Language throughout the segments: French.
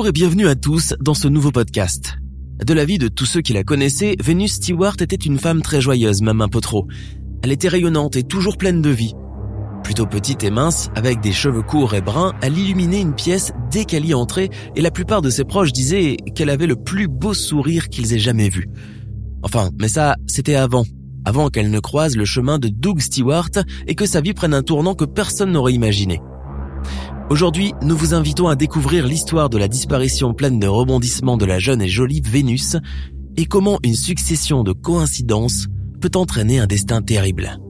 Bonjour et bienvenue à tous dans ce nouveau podcast. De la vie de tous ceux qui la connaissaient, Venus Stewart était une femme très joyeuse, même un peu trop. Elle était rayonnante et toujours pleine de vie. Plutôt petite et mince, avec des cheveux courts et bruns, elle illuminait une pièce dès qu'elle y entrait et la plupart de ses proches disaient qu'elle avait le plus beau sourire qu'ils aient jamais vu. Enfin, mais ça, c'était avant. Avant qu'elle ne croise le chemin de Doug Stewart et que sa vie prenne un tournant que personne n'aurait imaginé. Aujourd'hui, nous vous invitons à découvrir l'histoire de la disparition pleine de rebondissements de la jeune et jolie Vénus et comment une succession de coïncidences peut entraîner un destin terrible.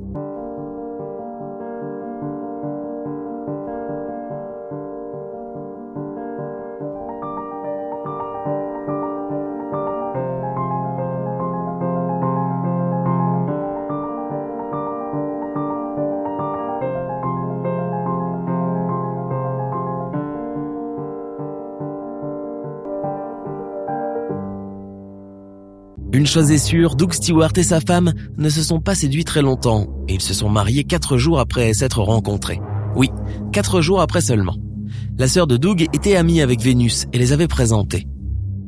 Une chose est sûre, Doug Stewart et sa femme ne se sont pas séduits très longtemps et ils se sont mariés quatre jours après s'être rencontrés. Oui, quatre jours après seulement. La sœur de Doug était amie avec Vénus et les avait présentés.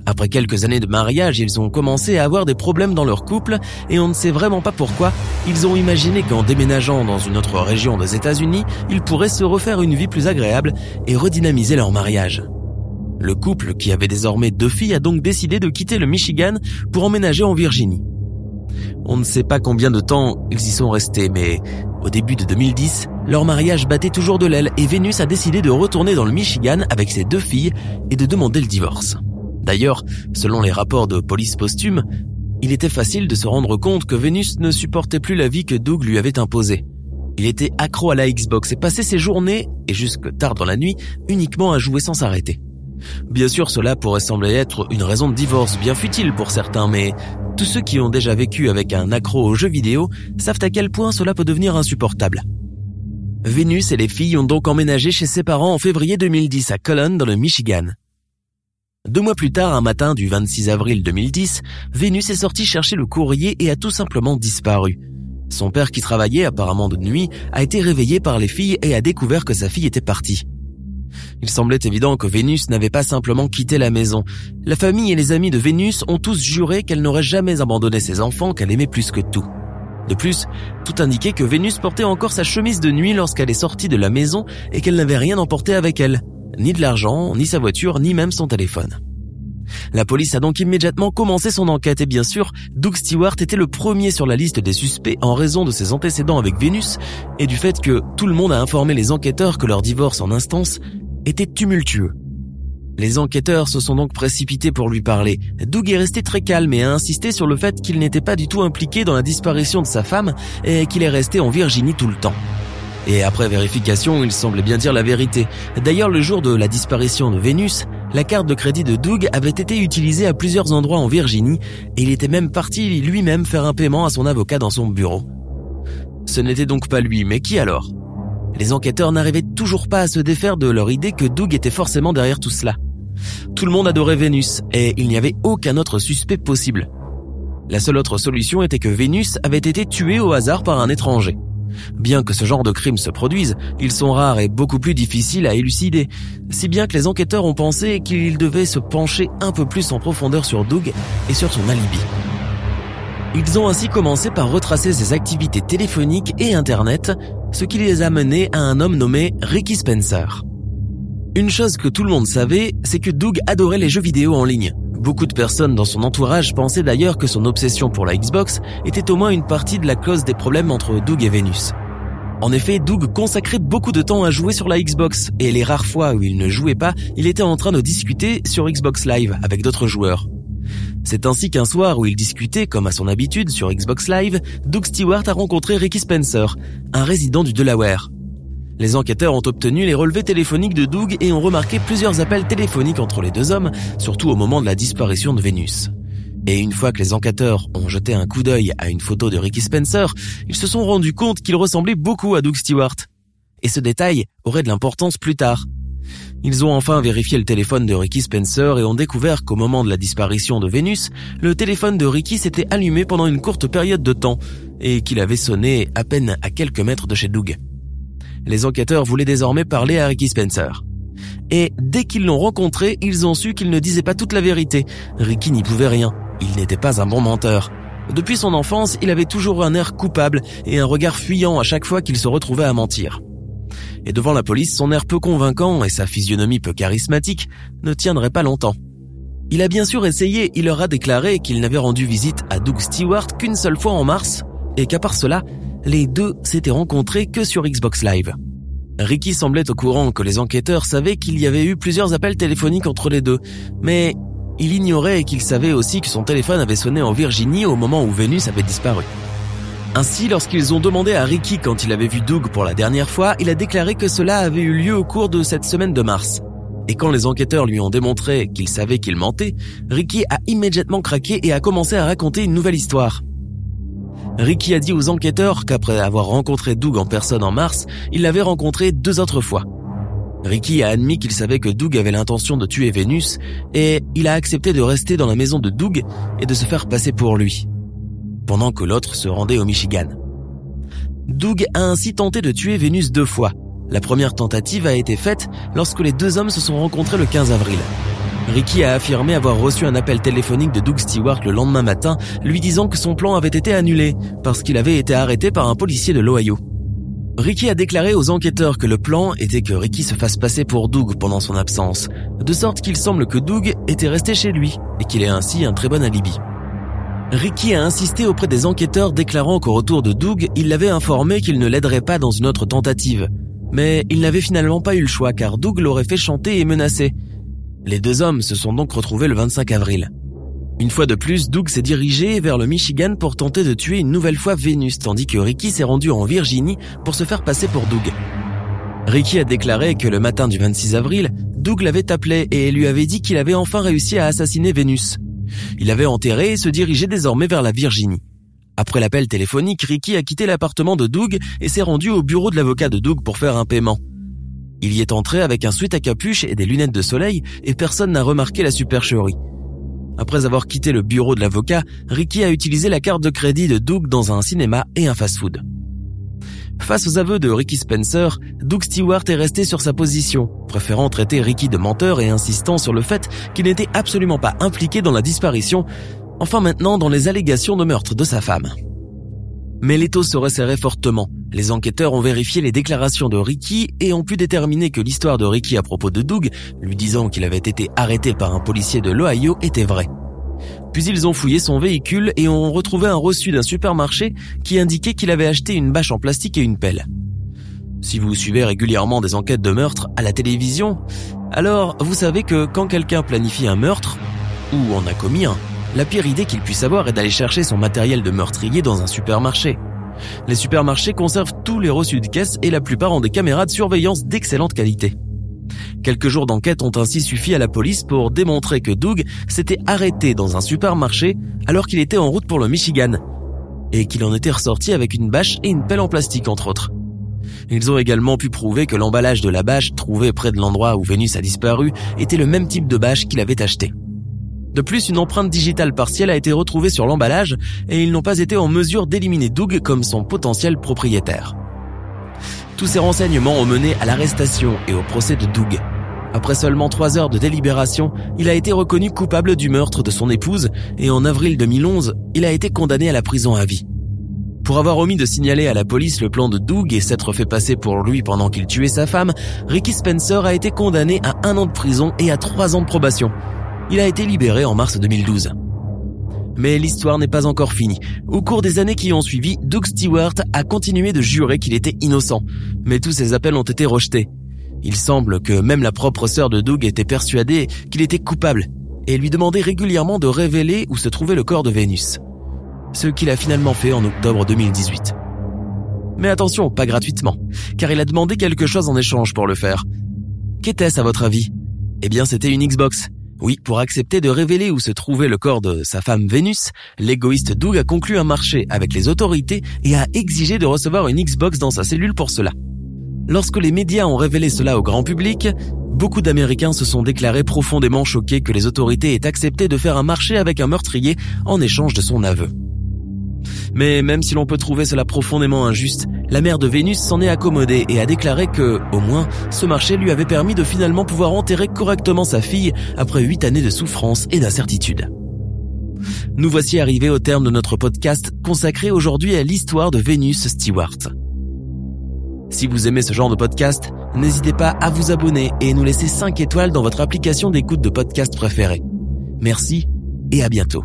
Après quelques années de mariage, ils ont commencé à avoir des problèmes dans leur couple et on ne sait vraiment pas pourquoi. Ils ont imaginé qu'en déménageant dans une autre région des États-Unis, ils pourraient se refaire une vie plus agréable et redynamiser leur mariage. Le couple, qui avait désormais deux filles, a donc décidé de quitter le Michigan pour emménager en Virginie. On ne sait pas combien de temps ils y sont restés, mais au début de 2010, leur mariage battait toujours de l'aile et Vénus a décidé de retourner dans le Michigan avec ses deux filles et de demander le divorce. D'ailleurs, selon les rapports de police posthume, il était facile de se rendre compte que Vénus ne supportait plus la vie que Doug lui avait imposée. Il était accro à la Xbox et passait ses journées, et jusque tard dans la nuit, uniquement à jouer sans s'arrêter. Bien sûr, cela pourrait sembler être une raison de divorce bien futile pour certains, mais tous ceux qui ont déjà vécu avec un accro aux jeux vidéo savent à quel point cela peut devenir insupportable. Vénus et les filles ont donc emménagé chez ses parents en février 2010 à Cullen dans le Michigan. Deux mois plus tard, un matin du 26 avril 2010, Vénus est sortie chercher le courrier et a tout simplement disparu. Son père qui travaillait apparemment de nuit a été réveillé par les filles et a découvert que sa fille était partie. Il semblait évident que Vénus n'avait pas simplement quitté la maison. La famille et les amis de Vénus ont tous juré qu'elle n'aurait jamais abandonné ses enfants qu'elle aimait plus que tout. De plus, tout indiquait que Vénus portait encore sa chemise de nuit lorsqu'elle est sortie de la maison et qu'elle n'avait rien emporté avec elle. Ni de l'argent, ni sa voiture, ni même son téléphone. La police a donc immédiatement commencé son enquête et bien sûr, Doug Stewart était le premier sur la liste des suspects en raison de ses antécédents avec Vénus et du fait que tout le monde a informé les enquêteurs que leur divorce en instance était tumultueux. Les enquêteurs se sont donc précipités pour lui parler. Doug est resté très calme et a insisté sur le fait qu'il n'était pas du tout impliqué dans la disparition de sa femme et qu'il est resté en Virginie tout le temps. Et après vérification, il semblait bien dire la vérité. D'ailleurs, le jour de la disparition de Vénus, la carte de crédit de Doug avait été utilisée à plusieurs endroits en Virginie et il était même parti lui-même faire un paiement à son avocat dans son bureau. Ce n'était donc pas lui, mais qui alors? Les enquêteurs n'arrivaient toujours pas à se défaire de leur idée que Doug était forcément derrière tout cela. Tout le monde adorait Vénus et il n'y avait aucun autre suspect possible. La seule autre solution était que Vénus avait été tuée au hasard par un étranger. Bien que ce genre de crimes se produisent, ils sont rares et beaucoup plus difficiles à élucider, si bien que les enquêteurs ont pensé qu'ils devaient se pencher un peu plus en profondeur sur Doug et sur son alibi. Ils ont ainsi commencé par retracer ses activités téléphoniques et Internet, ce qui les a menés à un homme nommé Ricky Spencer. Une chose que tout le monde savait, c'est que Doug adorait les jeux vidéo en ligne. Beaucoup de personnes dans son entourage pensaient d'ailleurs que son obsession pour la Xbox était au moins une partie de la cause des problèmes entre Doug et Vénus. En effet, Doug consacrait beaucoup de temps à jouer sur la Xbox, et les rares fois où il ne jouait pas, il était en train de discuter sur Xbox Live avec d'autres joueurs. C'est ainsi qu'un soir où il discutait, comme à son habitude, sur Xbox Live, Doug Stewart a rencontré Ricky Spencer, un résident du Delaware. Les enquêteurs ont obtenu les relevés téléphoniques de Doug et ont remarqué plusieurs appels téléphoniques entre les deux hommes, surtout au moment de la disparition de Vénus. Et une fois que les enquêteurs ont jeté un coup d'œil à une photo de Ricky Spencer, ils se sont rendus compte qu'il ressemblait beaucoup à Doug Stewart. Et ce détail aurait de l'importance plus tard. Ils ont enfin vérifié le téléphone de Ricky Spencer et ont découvert qu'au moment de la disparition de Vénus, le téléphone de Ricky s'était allumé pendant une courte période de temps et qu'il avait sonné à peine à quelques mètres de chez Doug. Les enquêteurs voulaient désormais parler à Ricky Spencer. Et dès qu'ils l'ont rencontré, ils ont su qu'il ne disait pas toute la vérité. Ricky n'y pouvait rien. Il n'était pas un bon menteur. Depuis son enfance, il avait toujours un air coupable et un regard fuyant à chaque fois qu'il se retrouvait à mentir. Et devant la police, son air peu convaincant et sa physionomie peu charismatique ne tiendraient pas longtemps. Il a bien sûr essayé, il leur a déclaré qu'il n'avait rendu visite à Doug Stewart qu'une seule fois en mars, et qu'à part cela, les deux s'étaient rencontrés que sur Xbox Live. Ricky semblait au courant que les enquêteurs savaient qu'il y avait eu plusieurs appels téléphoniques entre les deux, mais il ignorait qu'il savait aussi que son téléphone avait sonné en Virginie au moment où Vénus avait disparu. Ainsi, lorsqu'ils ont demandé à Ricky quand il avait vu Doug pour la dernière fois, il a déclaré que cela avait eu lieu au cours de cette semaine de mars. Et quand les enquêteurs lui ont démontré qu'il savait qu'il mentait, Ricky a immédiatement craqué et a commencé à raconter une nouvelle histoire. Ricky a dit aux enquêteurs qu'après avoir rencontré Doug en personne en mars, il l'avait rencontré deux autres fois. Ricky a admis qu'il savait que Doug avait l'intention de tuer Vénus et il a accepté de rester dans la maison de Doug et de se faire passer pour lui, pendant que l'autre se rendait au Michigan. Doug a ainsi tenté de tuer Vénus deux fois. La première tentative a été faite lorsque les deux hommes se sont rencontrés le 15 avril. Ricky a affirmé avoir reçu un appel téléphonique de Doug Stewart le lendemain matin, lui disant que son plan avait été annulé parce qu'il avait été arrêté par un policier de l'Ohio. Ricky a déclaré aux enquêteurs que le plan était que Ricky se fasse passer pour Doug pendant son absence, de sorte qu'il semble que Doug était resté chez lui et qu'il ait ainsi un très bon alibi. Ricky a insisté auprès des enquêteurs déclarant qu'au retour de Doug, il l'avait informé qu'il ne l'aiderait pas dans une autre tentative. Mais il n'avait finalement pas eu le choix car Doug l'aurait fait chanter et menacer. Les deux hommes se sont donc retrouvés le 25 avril. Une fois de plus, Doug s'est dirigé vers le Michigan pour tenter de tuer une nouvelle fois Vénus, tandis que Ricky s'est rendu en Virginie pour se faire passer pour Doug. Ricky a déclaré que le matin du 26 avril, Doug l'avait appelé et lui avait dit qu'il avait enfin réussi à assassiner Vénus. Il avait enterré et se dirigeait désormais vers la Virginie. Après l'appel téléphonique, Ricky a quitté l'appartement de Doug et s'est rendu au bureau de l'avocat de Doug pour faire un paiement. Il y est entré avec un sweat à capuche et des lunettes de soleil et personne n'a remarqué la supercherie. Après avoir quitté le bureau de l'avocat, Ricky a utilisé la carte de crédit de Doug dans un cinéma et un fast-food. Face aux aveux de Ricky Spencer, Doug Stewart est resté sur sa position, préférant traiter Ricky de menteur et insistant sur le fait qu'il n'était absolument pas impliqué dans la disparition, enfin maintenant dans les allégations de meurtre de sa femme. Mais l'étau se resserrait fortement. Les enquêteurs ont vérifié les déclarations de Ricky et ont pu déterminer que l'histoire de Ricky à propos de Doug, lui disant qu'il avait été arrêté par un policier de l'Ohio, était vraie. Puis ils ont fouillé son véhicule et ont retrouvé un reçu d'un supermarché qui indiquait qu'il avait acheté une bâche en plastique et une pelle. Si vous suivez régulièrement des enquêtes de meurtre à la télévision, alors vous savez que quand quelqu'un planifie un meurtre, ou en a commis un, la pire idée qu'il puisse avoir est d'aller chercher son matériel de meurtrier dans un supermarché. Les supermarchés conservent tous les reçus de caisse et la plupart ont des caméras de surveillance d'excellente qualité. Quelques jours d'enquête ont ainsi suffi à la police pour démontrer que Doug s'était arrêté dans un supermarché alors qu'il était en route pour le Michigan et qu'il en était ressorti avec une bâche et une pelle en plastique entre autres. Ils ont également pu prouver que l'emballage de la bâche trouvée près de l'endroit où Vénus a disparu était le même type de bâche qu'il avait acheté. De plus, une empreinte digitale partielle a été retrouvée sur l'emballage et ils n'ont pas été en mesure d'éliminer Doug comme son potentiel propriétaire. Tous ces renseignements ont mené à l'arrestation et au procès de Doug. Après seulement trois heures de délibération, il a été reconnu coupable du meurtre de son épouse et en avril 2011, il a été condamné à la prison à vie. Pour avoir omis de signaler à la police le plan de Doug et s'être fait passer pour lui pendant qu'il tuait sa femme, Ricky Spencer a été condamné à un an de prison et à trois ans de probation. Il a été libéré en mars 2012. Mais l'histoire n'est pas encore finie. Au cours des années qui ont suivi, Doug Stewart a continué de jurer qu'il était innocent. Mais tous ses appels ont été rejetés. Il semble que même la propre sœur de Doug était persuadée qu'il était coupable. et lui demandait régulièrement de révéler où se trouvait le corps de Vénus. Ce qu'il a finalement fait en octobre 2018. Mais attention, pas gratuitement, car il a demandé quelque chose en échange pour le faire. Qu'était-ce à votre avis? Eh bien c'était une Xbox. Oui, pour accepter de révéler où se trouvait le corps de sa femme Vénus, l'égoïste Doug a conclu un marché avec les autorités et a exigé de recevoir une Xbox dans sa cellule pour cela. Lorsque les médias ont révélé cela au grand public, beaucoup d'Américains se sont déclarés profondément choqués que les autorités aient accepté de faire un marché avec un meurtrier en échange de son aveu. Mais même si l'on peut trouver cela profondément injuste, la mère de Vénus s'en est accommodée et a déclaré que, au moins, ce marché lui avait permis de finalement pouvoir enterrer correctement sa fille après huit années de souffrance et d'incertitude. Nous voici arrivés au terme de notre podcast consacré aujourd'hui à l'histoire de Vénus Stewart. Si vous aimez ce genre de podcast, n'hésitez pas à vous abonner et nous laisser 5 étoiles dans votre application d'écoute de podcast préférée. Merci et à bientôt.